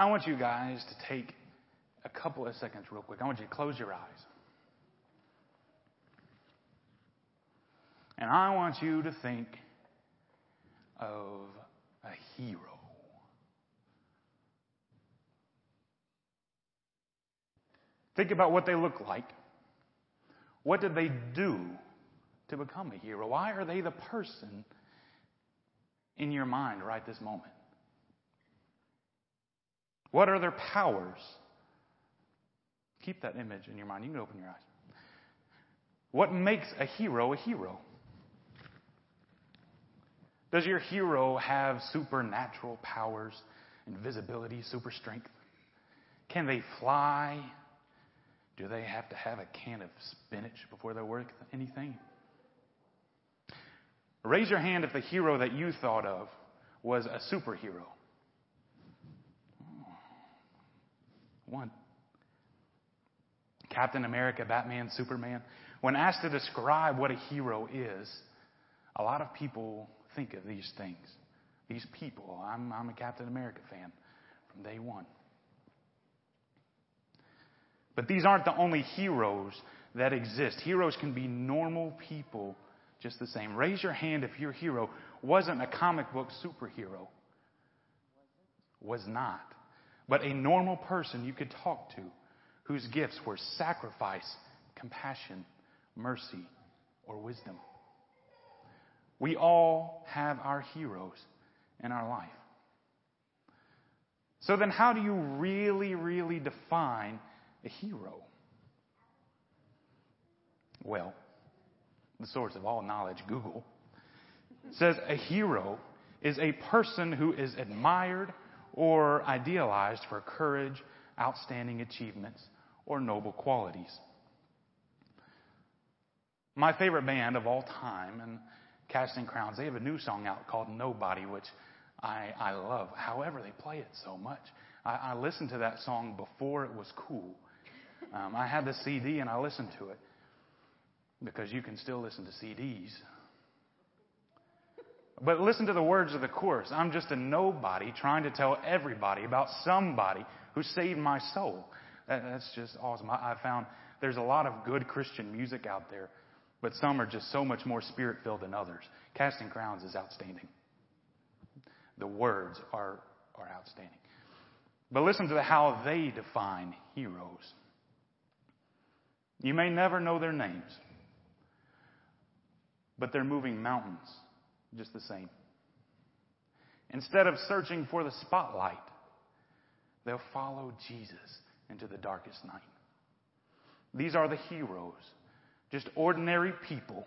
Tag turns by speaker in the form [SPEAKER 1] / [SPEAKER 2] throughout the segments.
[SPEAKER 1] I want you guys to take a couple of seconds real quick. I want you to close your eyes. And I want you to think of a hero. Think about what they look like. What did they do to become a hero? Why are they the person in your mind right this moment? What are their powers? Keep that image in your mind. You can open your eyes. What makes a hero a hero? Does your hero have supernatural powers, invisibility, super strength? Can they fly? Do they have to have a can of spinach before they're worth anything? Raise your hand if the hero that you thought of was a superhero. One. Captain America, Batman, Superman. When asked to describe what a hero is, a lot of people think of these things. These people. I'm, I'm a Captain America fan from day one. But these aren't the only heroes that exist. Heroes can be normal people just the same. Raise your hand if your hero wasn't a comic book superhero. Was not. But a normal person you could talk to whose gifts were sacrifice, compassion, mercy, or wisdom. We all have our heroes in our life. So then, how do you really, really define a hero? Well, the source of all knowledge, Google, says a hero is a person who is admired or idealized for courage, outstanding achievements, or noble qualities. My favorite band of all time, and Casting Crowns, they have a new song out called Nobody, which I, I love. However, they play it so much. I, I listened to that song before it was cool. Um, I had the CD and I listened to it because you can still listen to CDs. But listen to the words of the chorus. I'm just a nobody trying to tell everybody about somebody who saved my soul. That, that's just awesome. I, I found there's a lot of good Christian music out there, but some are just so much more spirit filled than others. Casting Crowns is outstanding. The words are, are outstanding. But listen to how they define heroes. You may never know their names but they're moving mountains just the same. Instead of searching for the spotlight, they'll follow Jesus into the darkest night. These are the heroes, just ordinary people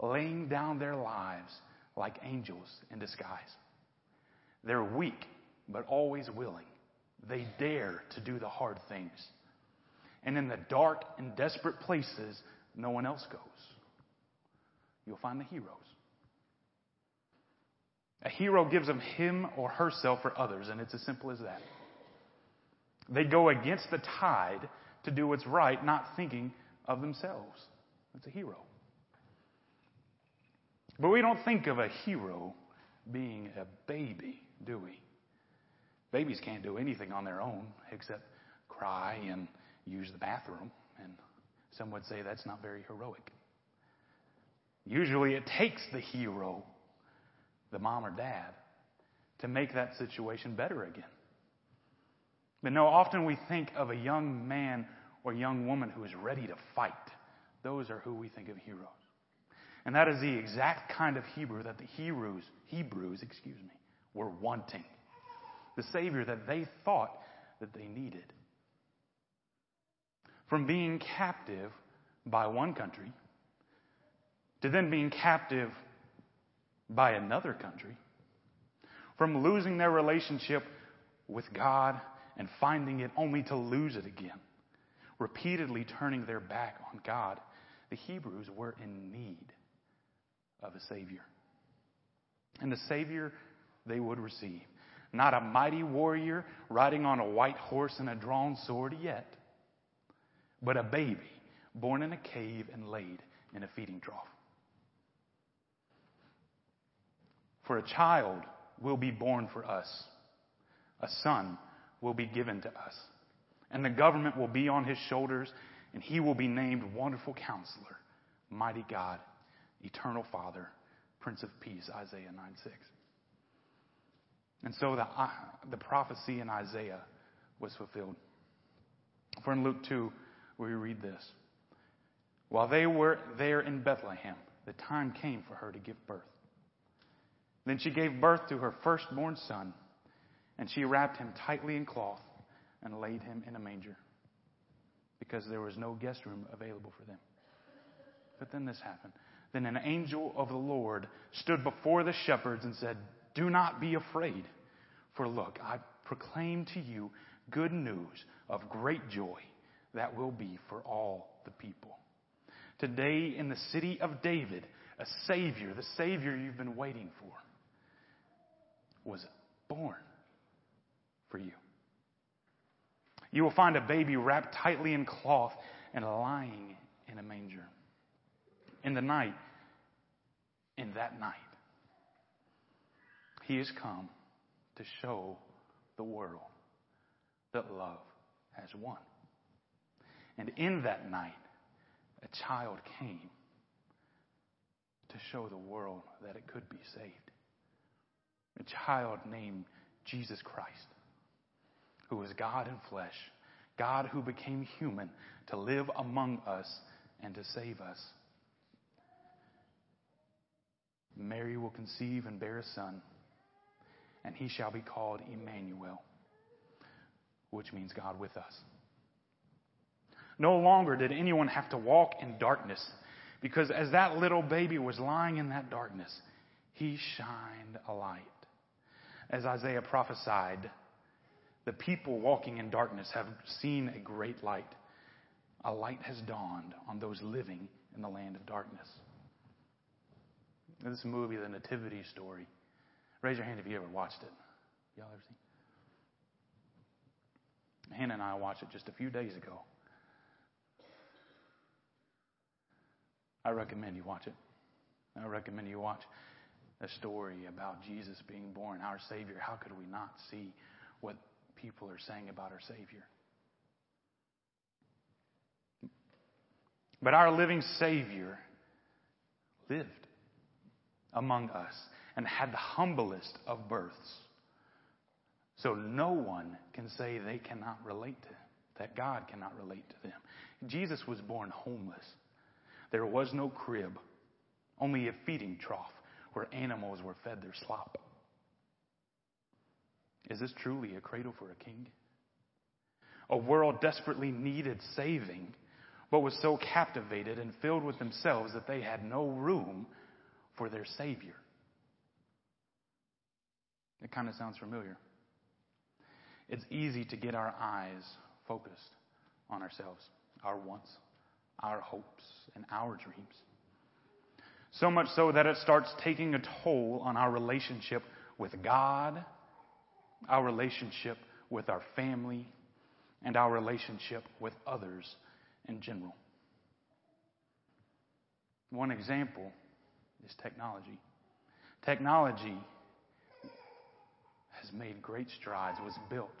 [SPEAKER 1] laying down their lives like angels in disguise. They're weak, but always willing. They dare to do the hard things. And in the dark and desperate places, no one else goes you'll find the heroes. A hero gives of him or herself for others, and it's as simple as that. They go against the tide to do what's right, not thinking of themselves. That's a hero. But we don't think of a hero being a baby, do we? Babies can't do anything on their own except cry and use the bathroom, and some would say that's not very heroic. Usually it takes the hero, the mom or dad, to make that situation better again. But no, often we think of a young man or young woman who is ready to fight. Those are who we think of heroes. And that is the exact kind of Hebrew that the Hebrews, Hebrews, excuse me, were wanting. The Savior that they thought that they needed. From being captive by one country to then being captive by another country, from losing their relationship with God and finding it only to lose it again, repeatedly turning their back on God, the Hebrews were in need of a Savior. And the Savior they would receive. Not a mighty warrior riding on a white horse and a drawn sword yet, but a baby born in a cave and laid in a feeding trough. For a child will be born for us, a son will be given to us, and the government will be on his shoulders, and he will be named Wonderful Counselor, Mighty God, Eternal Father, Prince of Peace, Isaiah 9 6. And so the, uh, the prophecy in Isaiah was fulfilled. For in Luke 2, we read this. While they were there in Bethlehem, the time came for her to give birth. Then she gave birth to her firstborn son, and she wrapped him tightly in cloth and laid him in a manger because there was no guest room available for them. But then this happened. Then an angel of the Lord stood before the shepherds and said, Do not be afraid, for look, I proclaim to you good news of great joy that will be for all the people. Today in the city of David, a Savior, the Savior you've been waiting for, was born for you. You will find a baby wrapped tightly in cloth and lying in a manger. In the night, in that night, he has come to show the world that love has won. And in that night, a child came to show the world that it could be saved. A child named Jesus Christ, who was God in flesh, God who became human to live among us and to save us. Mary will conceive and bear a son, and he shall be called Emmanuel, which means God with us. No longer did anyone have to walk in darkness, because as that little baby was lying in that darkness, he shined a light. As Isaiah prophesied, the people walking in darkness have seen a great light. A light has dawned on those living in the land of darkness. This movie, The Nativity Story, raise your hand if you ever watched it. Y'all ever seen? Hannah and I watched it just a few days ago. I recommend you watch it. I recommend you watch the story about Jesus being born, our Savior. How could we not see what people are saying about our Savior? But our living Savior lived among us and had the humblest of births. So no one can say they cannot relate to, that God cannot relate to them. Jesus was born homeless. There was no crib, only a feeding trough where animals were fed their slop. Is this truly a cradle for a king? A world desperately needed saving, but was so captivated and filled with themselves that they had no room for their Savior. It kind of sounds familiar. It's easy to get our eyes focused on ourselves, our wants, our hopes, and our dreams. So much so that it starts taking a toll on our relationship with God, our relationship with our family, and our relationship with others in general. One example is technology. Technology has made great strides, was built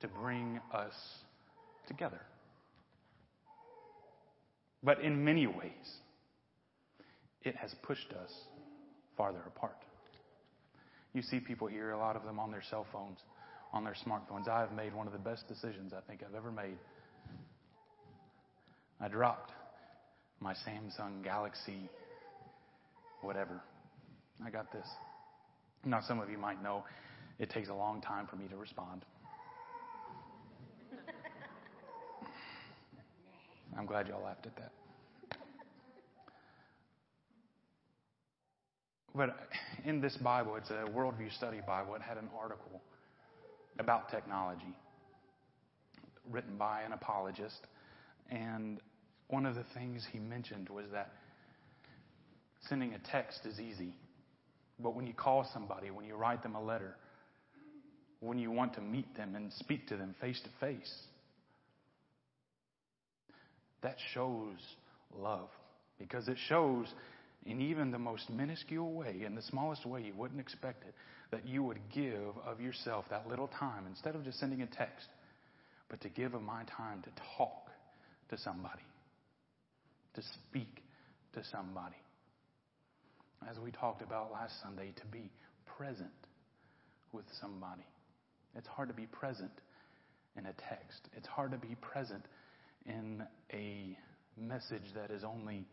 [SPEAKER 1] to bring us together. But in many ways, it has pushed us farther apart. You see people here, a lot of them on their cell phones, on their smartphones. I have made one of the best decisions I think I've ever made. I dropped my Samsung Galaxy, whatever. I got this. Now, some of you might know it takes a long time for me to respond. I'm glad y'all laughed at that. But in this Bible, it's a worldview study Bible. It had an article about technology written by an apologist. And one of the things he mentioned was that sending a text is easy. But when you call somebody, when you write them a letter, when you want to meet them and speak to them face to face, that shows love because it shows in even the most minuscule way, in the smallest way you wouldn't expect it, that you would give of yourself that little time instead of just sending a text, but to give of my time to talk to somebody, to speak to somebody. As we talked about last Sunday, to be present with somebody. It's hard to be present in a text. It's hard to be present in a message that is only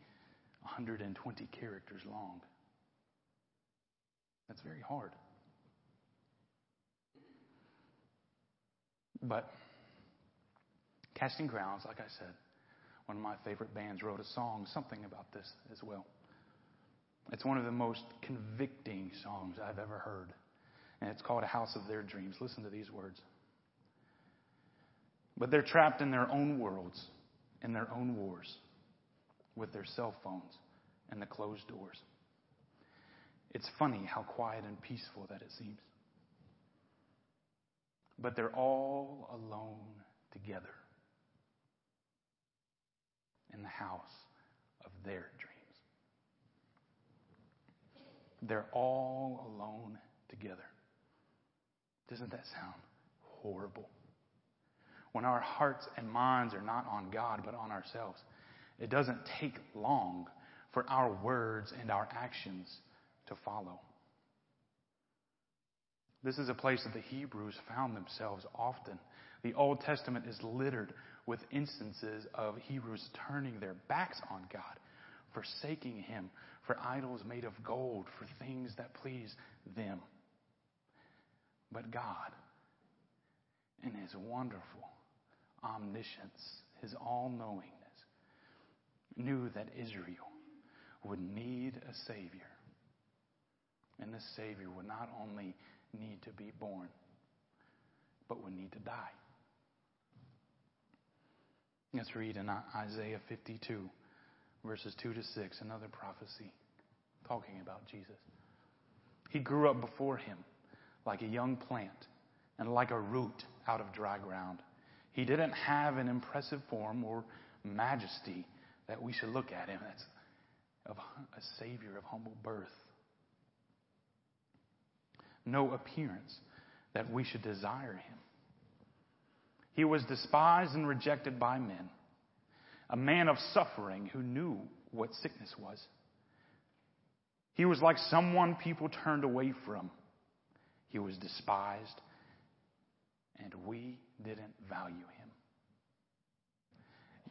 [SPEAKER 1] 120 characters long. That's very hard. But Casting Crowns, like I said, one of my favorite bands wrote a song, something about this as well. It's one of the most convicting songs I've ever heard. And it's called A House of Their Dreams. Listen to these words. But they're trapped in their own worlds, in their own wars, with their cell phones and the closed doors. It's funny how quiet and peaceful that it seems. But they're all alone together in the house of their dreams. They're all alone together. Doesn't that sound horrible? When our hearts and minds are not on God but on ourselves, it doesn't take long for our words and our actions to follow. This is a place that the Hebrews found themselves often. The Old Testament is littered with instances of Hebrews turning their backs on God, forsaking Him for idols made of gold, for things that please them. But God, in His wonderful omniscience, His all knowingness, knew that Israel would need a Savior. And this Savior would not only need to be born, but would need to die. Let's read in Isaiah 52, verses 2 to 6, another prophecy talking about Jesus. He grew up before him like a young plant and like a root out of dry ground. He didn't have an impressive form or majesty that we should look at him. That's of a Savior of humble birth. No appearance that we should desire him. He was despised and rejected by men, a man of suffering who knew what sickness was. He was like someone people turned away from. He was despised, and we didn't value him.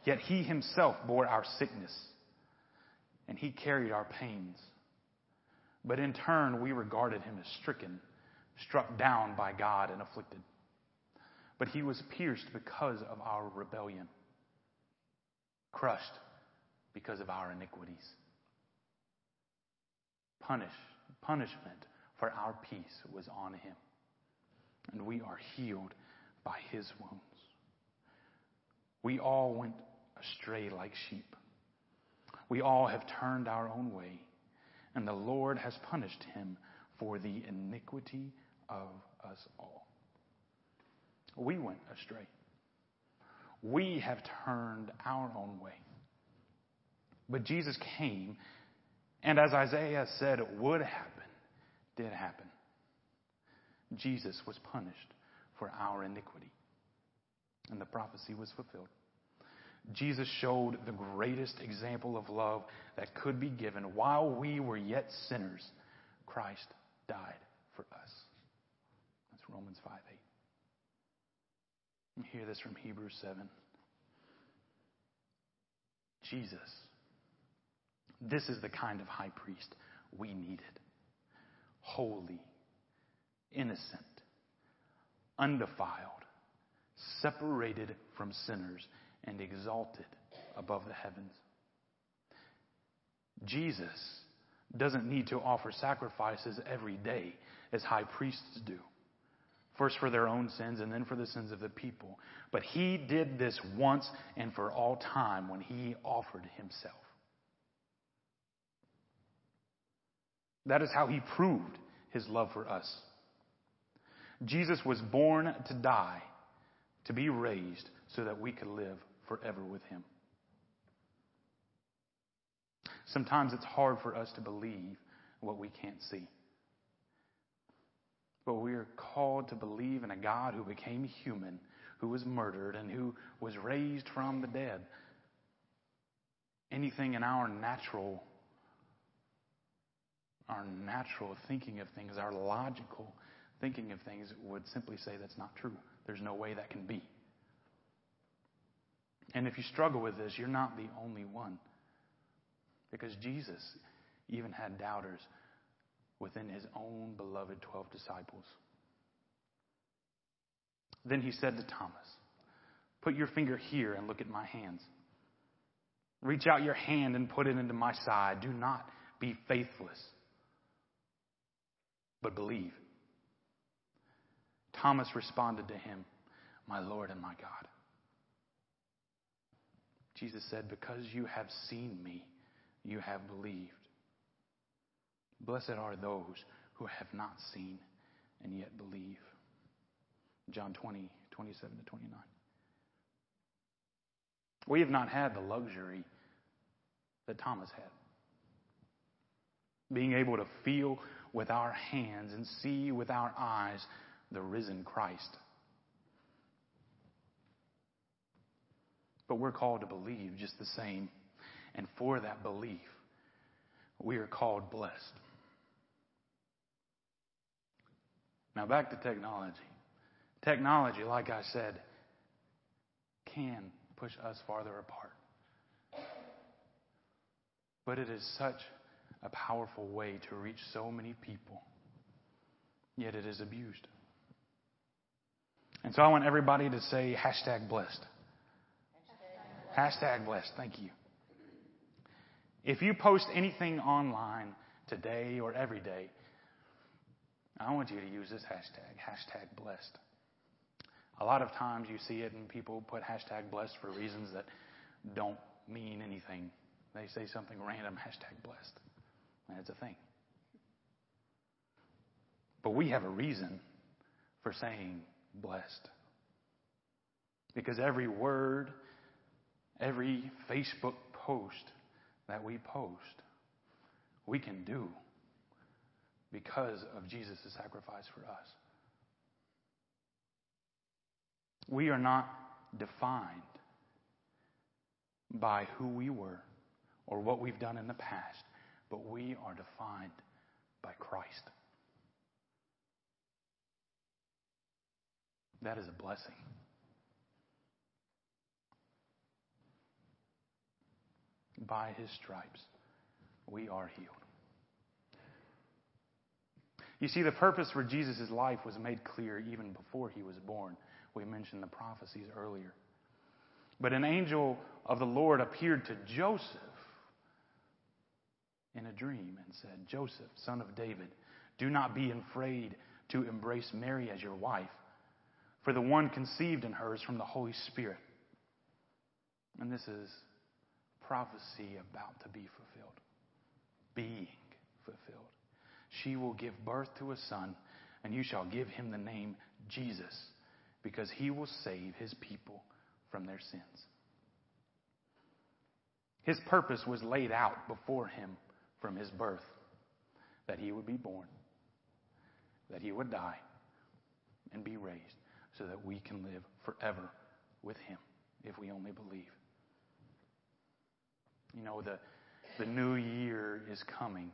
[SPEAKER 1] Yet he himself bore our sickness, and he carried our pains. But in turn, we regarded him as stricken, struck down by God, and afflicted but he was pierced because of our rebellion, crushed because of our iniquities. Punish, punishment for our peace was on him, and we are healed by his wounds. We all went astray like sheep. We all have turned our own way, and the Lord has punished him for the iniquity of us all we went astray. We have turned our own way. But Jesus came, and as Isaiah said it would happen, did happen. Jesus was punished for our iniquity. And the prophecy was fulfilled. Jesus showed the greatest example of love that could be given. While we were yet sinners, Christ died for us. That's Romans 5 8. And hear this from Hebrews 7. Jesus. This is the kind of high priest we needed. Holy, innocent, undefiled, separated from sinners, and exalted above the heavens. Jesus doesn't need to offer sacrifices every day as high priests do first for their own sins and then for the sins of the people. But he did this once and for all time when he offered himself. That is how he proved his love for us. Jesus was born to die, to be raised, so that we could live forever with him. Sometimes it's hard for us to believe what we can't see. But we are called to believe in a God who became human, who was murdered, and who was raised from the dead. Anything in our natural our natural thinking of things, our logical thinking of things would simply say that's not true. There's no way that can be. And if you struggle with this, you're not the only one. Because Jesus even had doubters within his own beloved 12 disciples. Then he said to Thomas, Put your finger here and look at my hands. Reach out your hand and put it into my side. Do not be faithless, but believe. Thomas responded to him, My Lord and my God. Jesus said, Because you have seen me, you have believed. Blessed are those who have not seen and yet believe. John 20, 27 to 29. We have not had the luxury that Thomas had. Being able to feel with our hands and see with our eyes the risen Christ. But we're called to believe just the same. And for that belief, we are called blessed. Now back to technology. Technology, like I said, can push us farther apart. But it is such a powerful way to reach so many people, yet it is abused. And so I want everybody to say hashtag blessed. Hashtag, blessed. Thank you. If you post anything online today or every day, I want you to use this hashtag, hashtag blessed. A lot of times you see it and people put hashtag blessed for reasons that don't mean anything. They say something random, hashtag blessed. And it's a thing. But we have a reason for saying blessed. Because every word, every Facebook post that we post, we can do because of Jesus' sacrifice for us. We are not defined by who we were or what we've done in the past, but we are defined by Christ. That is a blessing. By his stripes, we are healed. You see, the purpose for Jesus' life was made clear even before he was born. We mentioned the prophecies earlier. But an angel of the Lord appeared to Joseph in a dream and said, Joseph, son of David, do not be afraid to embrace Mary as your wife, for the one conceived in her is from the Holy Spirit. And this is prophecy about to be fulfilled, being fulfilled. She will give birth to a son, and you shall give him the name Jesus, because he will save his people from their sins. His purpose was laid out before him from his birth that he would be born, that he would die, and be raised so that we can live forever with him if we only believe. You know, the, the new year is coming,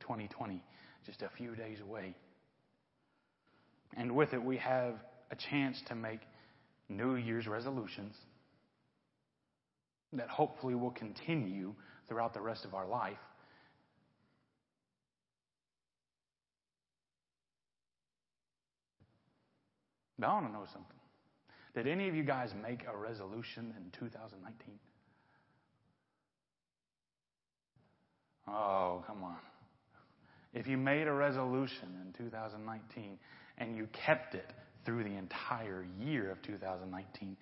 [SPEAKER 1] 2020, just a few days away. And with it, we have a chance to make New Year's resolutions that hopefully will continue throughout the rest of our life. But I want to know something. Did any of you guys make a resolution in 2019? Oh, come on. If you made a resolution in 2019 and you kept it through the entire year of 2019,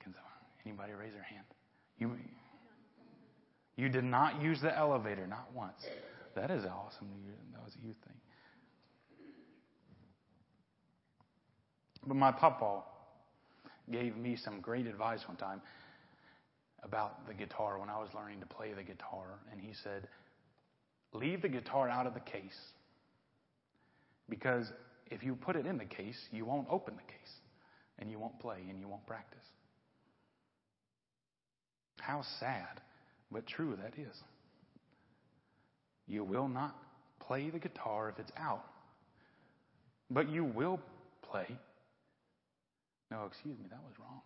[SPEAKER 1] can anybody raise their hand? You, you did not use the elevator, not once. That is awesome. That was a youth thing. But my papa gave me some great advice one time. About the guitar when I was learning to play the guitar, and he said, Leave the guitar out of the case. Because if you put it in the case, you won't open the case, and you won't play, and you won't practice. How sad, but true that is. You will not play the guitar if it's out, but you will play. No, excuse me, that was wrong.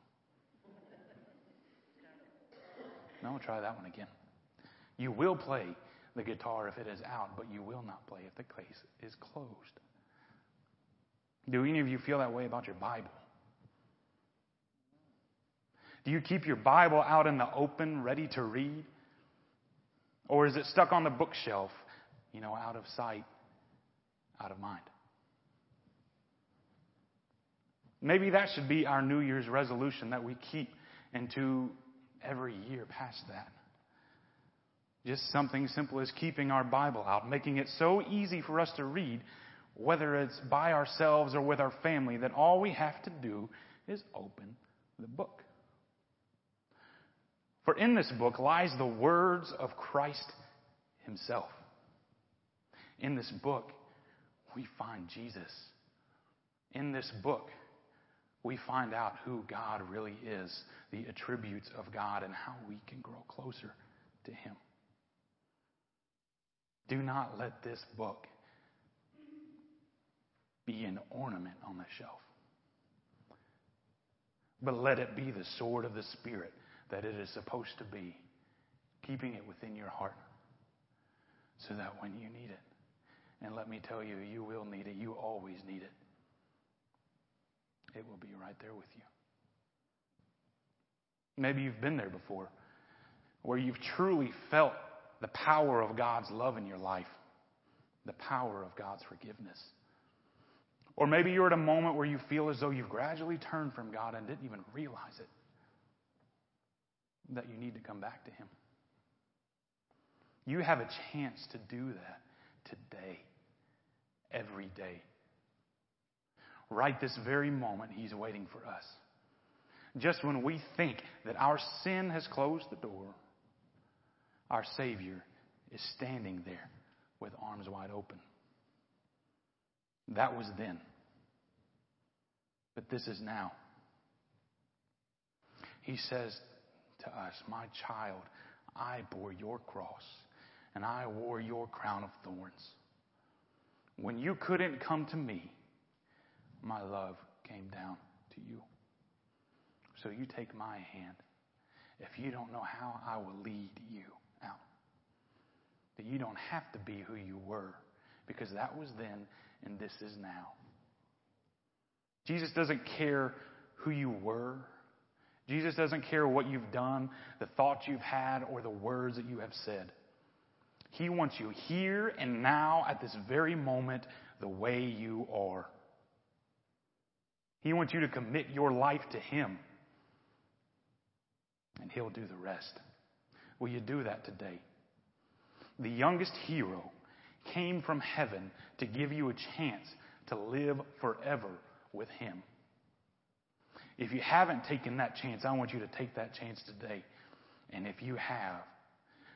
[SPEAKER 1] No, try that one again. You will play the guitar if it is out, but you will not play if the case is closed. Do any of you feel that way about your Bible? Do you keep your Bible out in the open, ready to read? Or is it stuck on the bookshelf, you know, out of sight, out of mind? Maybe that should be our New Year's resolution that we keep into every year past that. Just something simple as keeping our Bible out, making it so easy for us to read, whether it's by ourselves or with our family, that all we have to do is open the book. For in this book lies the words of Christ Himself. In this book, we find Jesus. In this book, we find out who God really is, the attributes of God, and how we can grow closer to Him. Do not let this book be an ornament on the shelf, but let it be the sword of the Spirit that it is supposed to be, keeping it within your heart so that when you need it, and let me tell you, you will need it, you always need it it will be right there with you. Maybe you've been there before, where you've truly felt the power of God's love in your life, the power of God's forgiveness. Or maybe you're at a moment where you feel as though you've gradually turned from God and didn't even realize it, that you need to come back to Him. You have a chance to do that today, every day. Right this very moment, He's waiting for us. Just when we think that our sin has closed the door, our Savior is standing there with arms wide open. That was then. But this is now. He says to us, My child, I bore your cross and I wore your crown of thorns. When you couldn't come to me, my love came down to you. So you take my hand. If you don't know how, I will lead you out. That you don't have to be who you were because that was then and this is now. Jesus doesn't care who you were. Jesus doesn't care what you've done, the thoughts you've had, or the words that you have said. He wants you here and now at this very moment the way you are. He wants you to commit your life to Him, and He'll do the rest. Will you do that today? The youngest hero came from heaven to give you a chance to live forever with Him. If you haven't taken that chance, I want you to take that chance today. And if you have,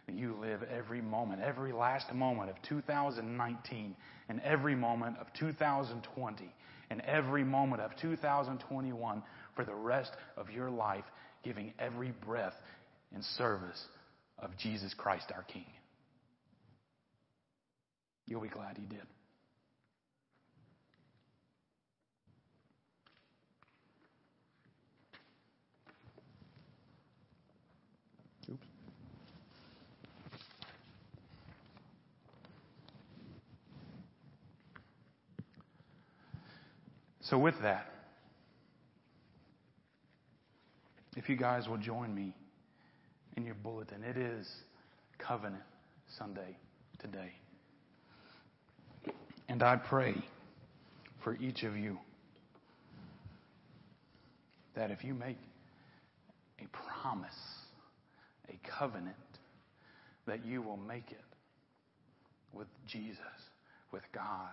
[SPEAKER 1] you live every moment, every last moment of 2019 and every moment of 2020 and every moment of 2021 for the rest of your life, giving every breath in service of Jesus Christ our King. You'll be glad He did. So, with that, if you guys will join me in your bulletin, it is Covenant Sunday today. And I pray for each of you that if you make a promise, a covenant, that you will make it with Jesus, with God,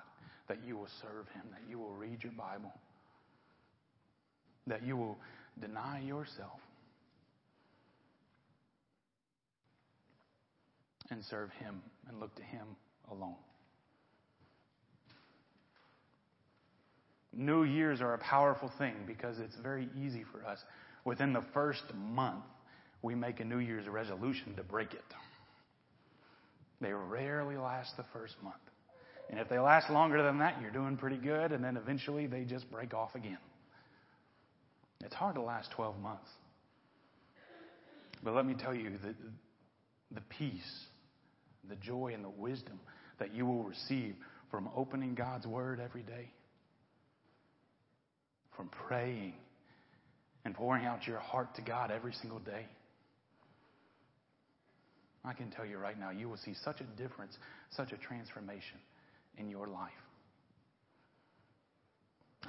[SPEAKER 1] that you will serve Him, that you will read your Bible, that you will deny yourself, and serve Him and look to Him alone. New Year's are a powerful thing because it's very easy for us. Within the first month, we make a New Year's resolution to break it. They rarely last the first month. And if they last longer than that, you're doing pretty good, and then eventually they just break off again. It's hard to last 12 months. But let me tell you that the peace, the joy, and the wisdom that you will receive from opening God's Word every day, from praying and pouring out your heart to God every single day. I can tell you right now, you will see such a difference, such a transformation in your life.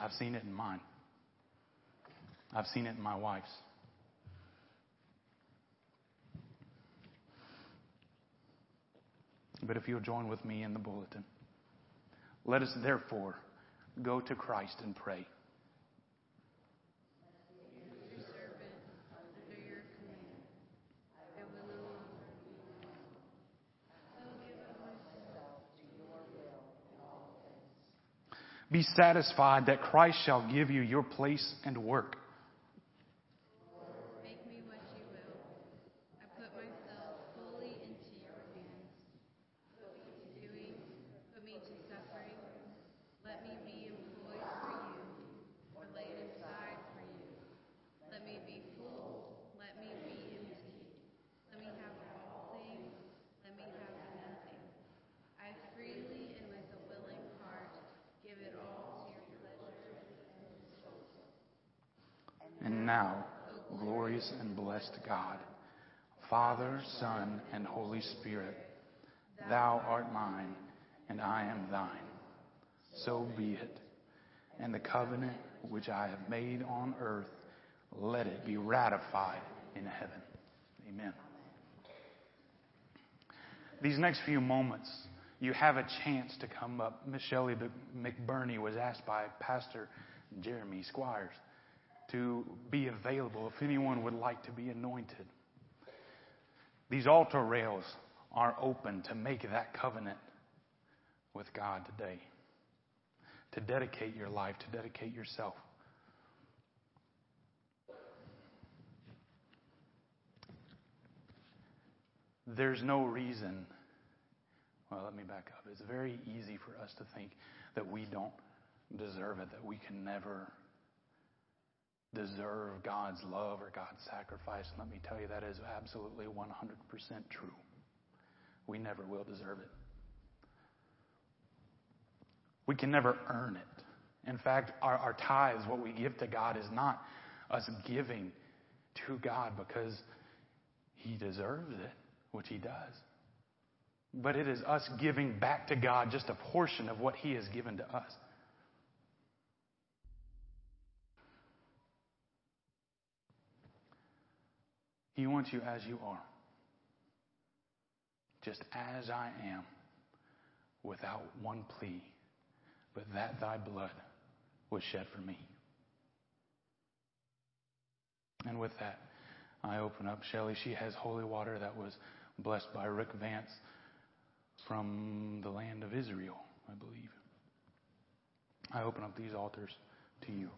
[SPEAKER 1] I've seen it in mine. I've seen it in my wife's. But if you'll join with me in the bulletin, let us therefore go to Christ and pray. Be satisfied that Christ shall give you your place and work.
[SPEAKER 2] Make me what you will. I put myself fully into your hands. Put me to doing, put me to suffering. Let me be employed for you, or laid aside for you. Let me be full, let me be empty. Let me have all things, let me have nothing. I freely and with a willing heart give it all to your pleasure.
[SPEAKER 1] And now, glorious and blessed God, Father, Son, and Holy Spirit, thou art mine, and I am thine. So be it. And the covenant which I have made on earth, let it be ratified in heaven. Amen. These next few moments, you have a chance to come up. Miss Shelley McBurney was asked by Pastor Jeremy Squires to be available if anyone would like to be anointed. These altar rails are open to make that covenant with God today, to dedicate your life, to dedicate yourself. There's no reason. Well, let me back up. It's very easy for us to think that we don't deserve it, that we can never deserve God's love or God's sacrifice. Let me tell you, that is absolutely 100% true. We never will deserve it. We can never earn it. In fact, our, our tithes, what we give to God, is not us giving to God because He deserves it, which He does. But it is us giving back to God just a portion of what He has given to us. He wants you as you are, just as I am, without one plea, but that thy blood was shed for me. And with that, I open up Shelley. She has holy water that was blessed by Rick Vance from the land of Israel, I believe. I open up these altars to you.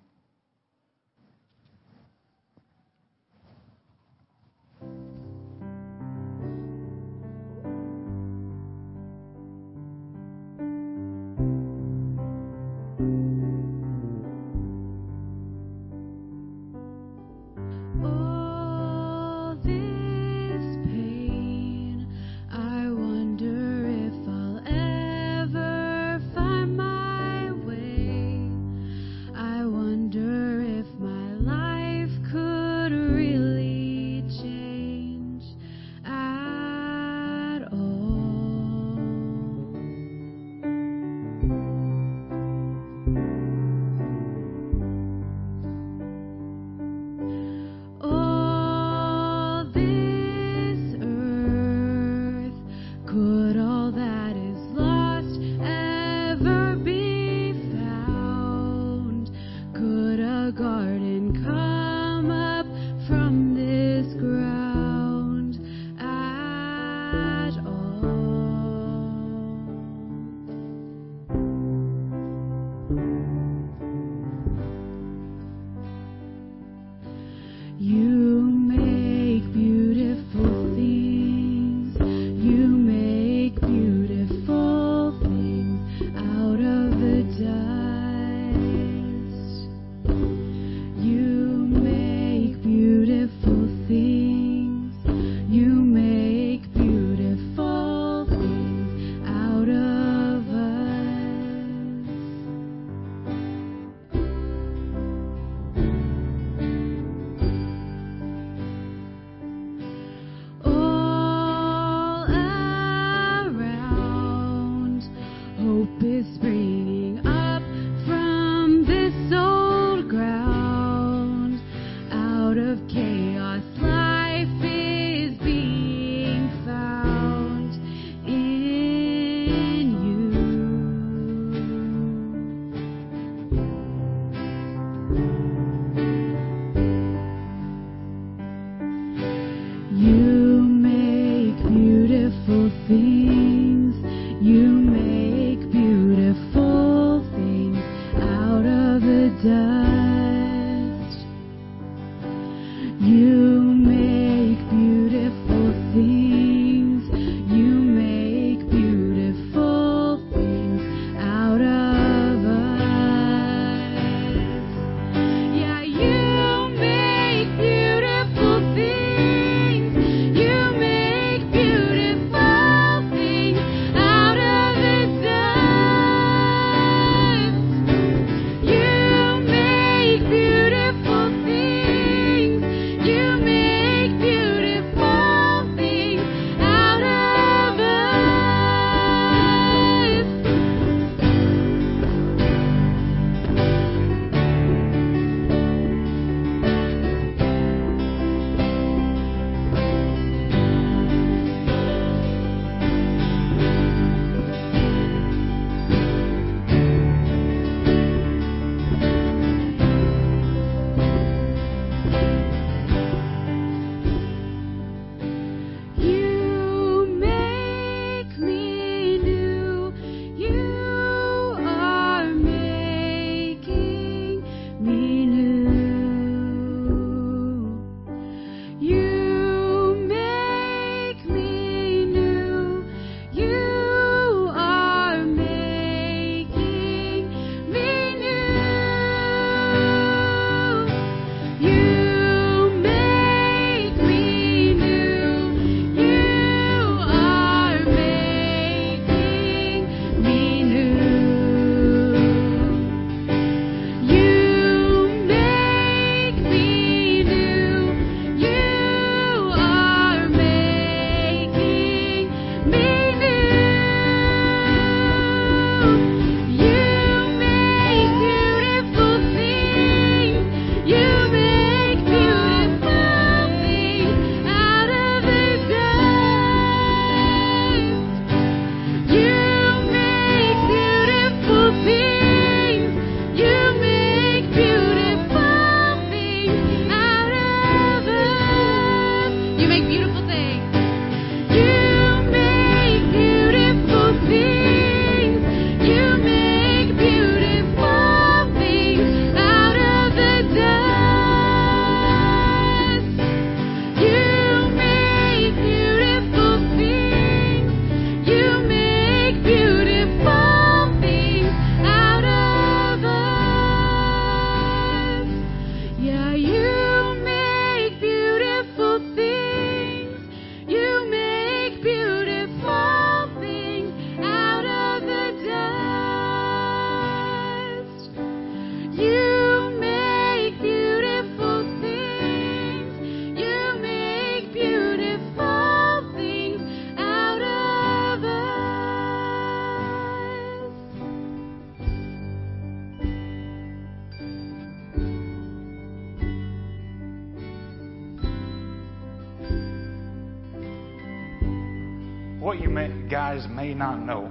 [SPEAKER 1] May not know,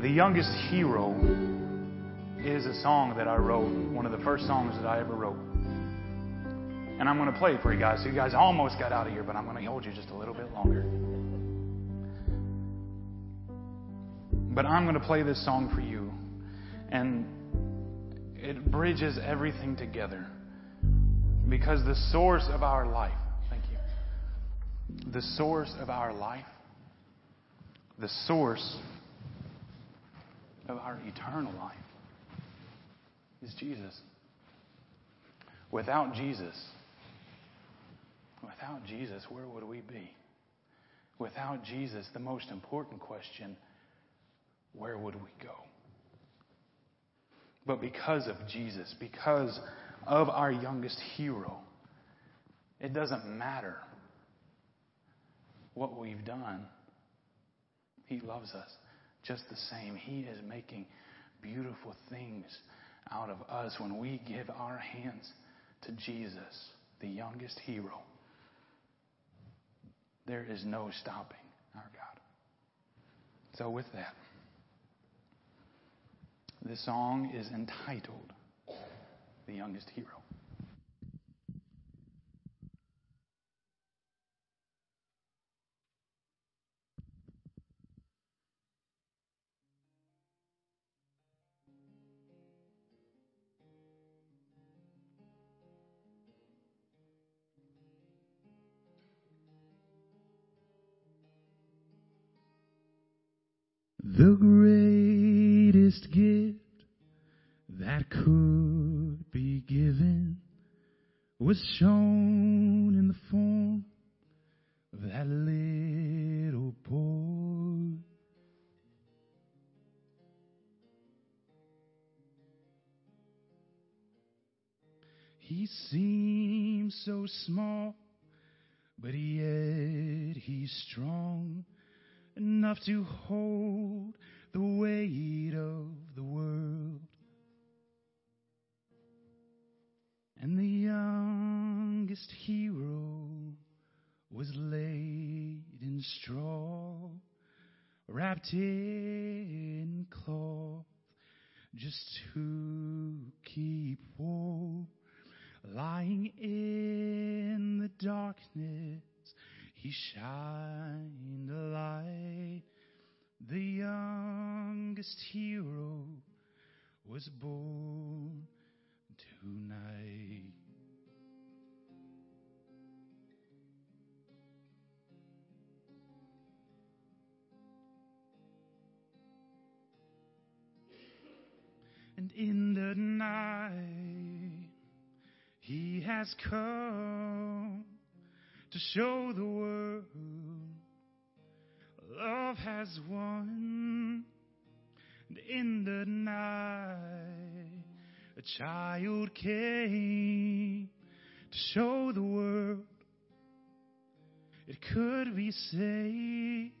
[SPEAKER 1] the youngest hero is a song that I wrote, one of the first songs that I ever wrote. And I'm going to play it for you guys. So you guys almost got out of here, but I'm going to hold you just a little bit longer. But I'm going to play this song for you. And it bridges everything together
[SPEAKER 3] Because the source of our life, thank you, the source of our life, the source of our eternal life is Jesus. Without Jesus, without Jesus, where would we be? Without Jesus, the most important question, where would we go? But because of Jesus, because of our youngest hero, it doesn't matter what we've done. He loves us just the same. He is making beautiful things out of us when we give our hands to Jesus, the youngest hero. There is no stopping our God. So, with that, this song is entitled The Youngest Hero.
[SPEAKER 1] Greatest gift that could be given was shown in the form of that little boy. He seems so small, but yet he's strong enough to hold the weight of the world. And the youngest hero was laid in straw, wrapped in cloth, just to keep warm. Lying in the darkness, he shined a light. The youngest hero was born tonight. And in the night, he has come to show the world love has won. In the night, a child came to show the world it could be saved.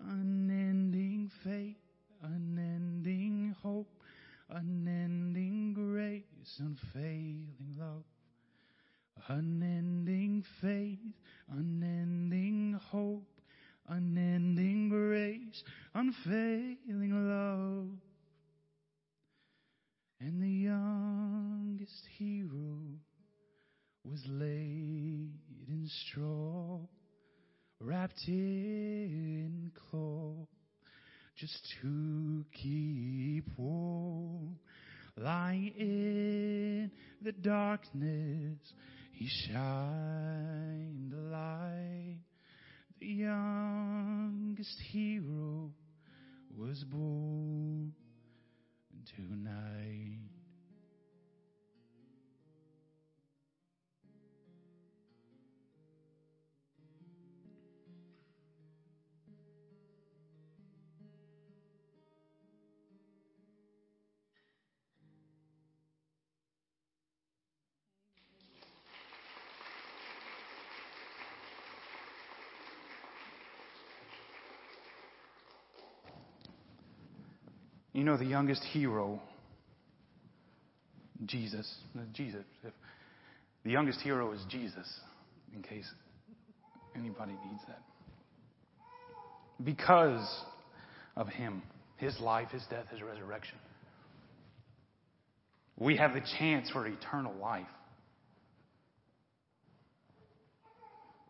[SPEAKER 1] Unending faith, unending hope, unending grace, unfailing love. Unending faith, unending hope, unending grace, unfailing love. And the youngest hero was laid in straw, wrapped in cloth, just to keep warm. Lying in the darkness, he shined a light. Youngest hero was born tonight.
[SPEAKER 3] You know, the youngest hero, Jesus, Jesus. The youngest hero is Jesus, in case anybody needs that. Because of him, his life, his death, his resurrection, we have the chance for eternal life.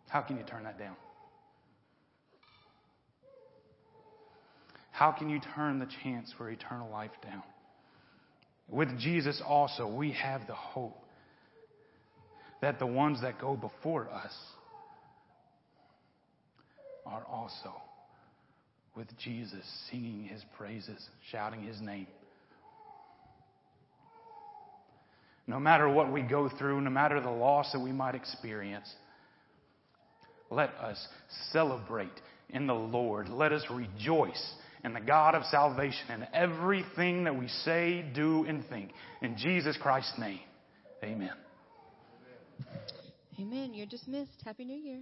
[SPEAKER 3] How can you turn that down? How can you turn the chance for eternal life down? With Jesus also, we have the hope
[SPEAKER 1] that the ones that go before us are also with Jesus, singing his praises, shouting his name. No matter what we go through, no matter the loss that we might experience, let us celebrate in the Lord. Let us rejoice in the God of salvation in everything that we say, do, and think. In Jesus Christ's name, amen.
[SPEAKER 4] Amen. You're dismissed. Happy New Year.